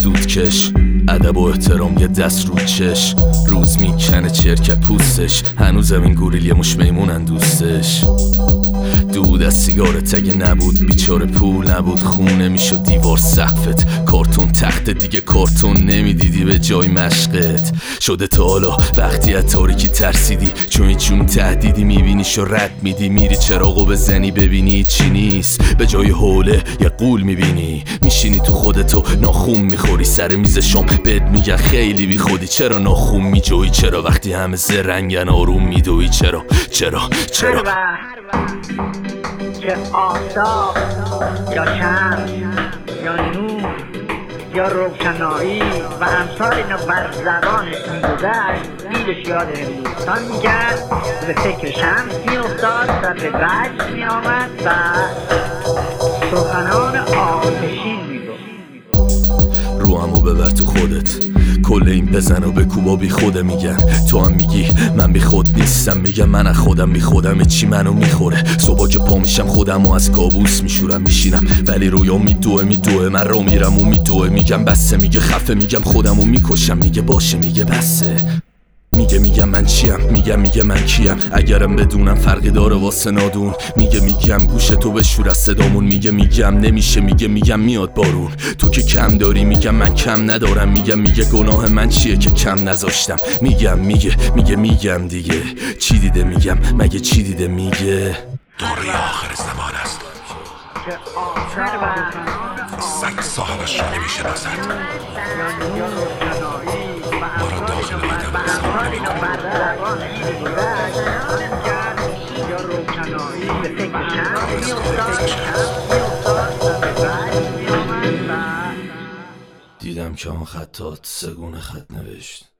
روکش ادب و احترام یه دست رو چش. روز می‌کنه چرک پوستش هنوزم این گوریل یه مش میمونن دوستش دود از سیگارت اگه نبود بیچاره پول نبود خونه می‌شد دیوار سقفت. کارتون تخت دیگه کارتون نمی‌دیدی به جای مشقت. شده تا حالا وقتی از تاریکی ترسیدی. چون چون تهدیدی میبینیش و رد میدی. میری چراغو بزنی ببینی چی نیست. به جای حوله یه قول می‌بینی. میشینی تو خودتو ناخون می‌خوری. سر میز شام بد میگن خیلی بی خودی. چرا ناخون میجوی چرا وقتی همه زرنگن آروم میدوی چرا؟ چرا؟ چرا؟ که آفتاب یا شمس یا نور یا روشنایی و امثال اینا بر زبانش میگذشت دیدش یاد هندوستان میگرد به فکر شمس میافتاد و به وجد میآمد و سخنان آتشین می‌گفت. رو همو ببر تو خودت. کل این بزن و به کوبا بی خوده میگن. تو هم میگی من بی خود نیستم. میگم من از خودم بی خودم. چی منو می‌خوره؟ صبح که پا میشم خودم و از کابوس میشورم میشینم. ولی رویا میدوه میدوه. من رو میرم و میدوه. میگم بسه میگه خفه. میگم خودم می‌کشم. میگه باشه میگه بسه. میگه میگم من چیم میگم میگه من کیم. اگرم بدونم فرقی داره واسه نادون. میگه میگم گوش تو بشور از صدامون. میگه میگم نمیشه میگه میگم میاد بارون. تو که کم داری میگم من کم ندارم. میگم میگه گناه من چیه که کم نذاشتم. میگم میگه میگه میگم دیگه. چی دیده میگم؟ مگه چی دیده میگه؟ دوره آخر زمان است. سگ صاحبش را نمی‌شناسد. دیدم که آن خطات سگونه خط نوشت.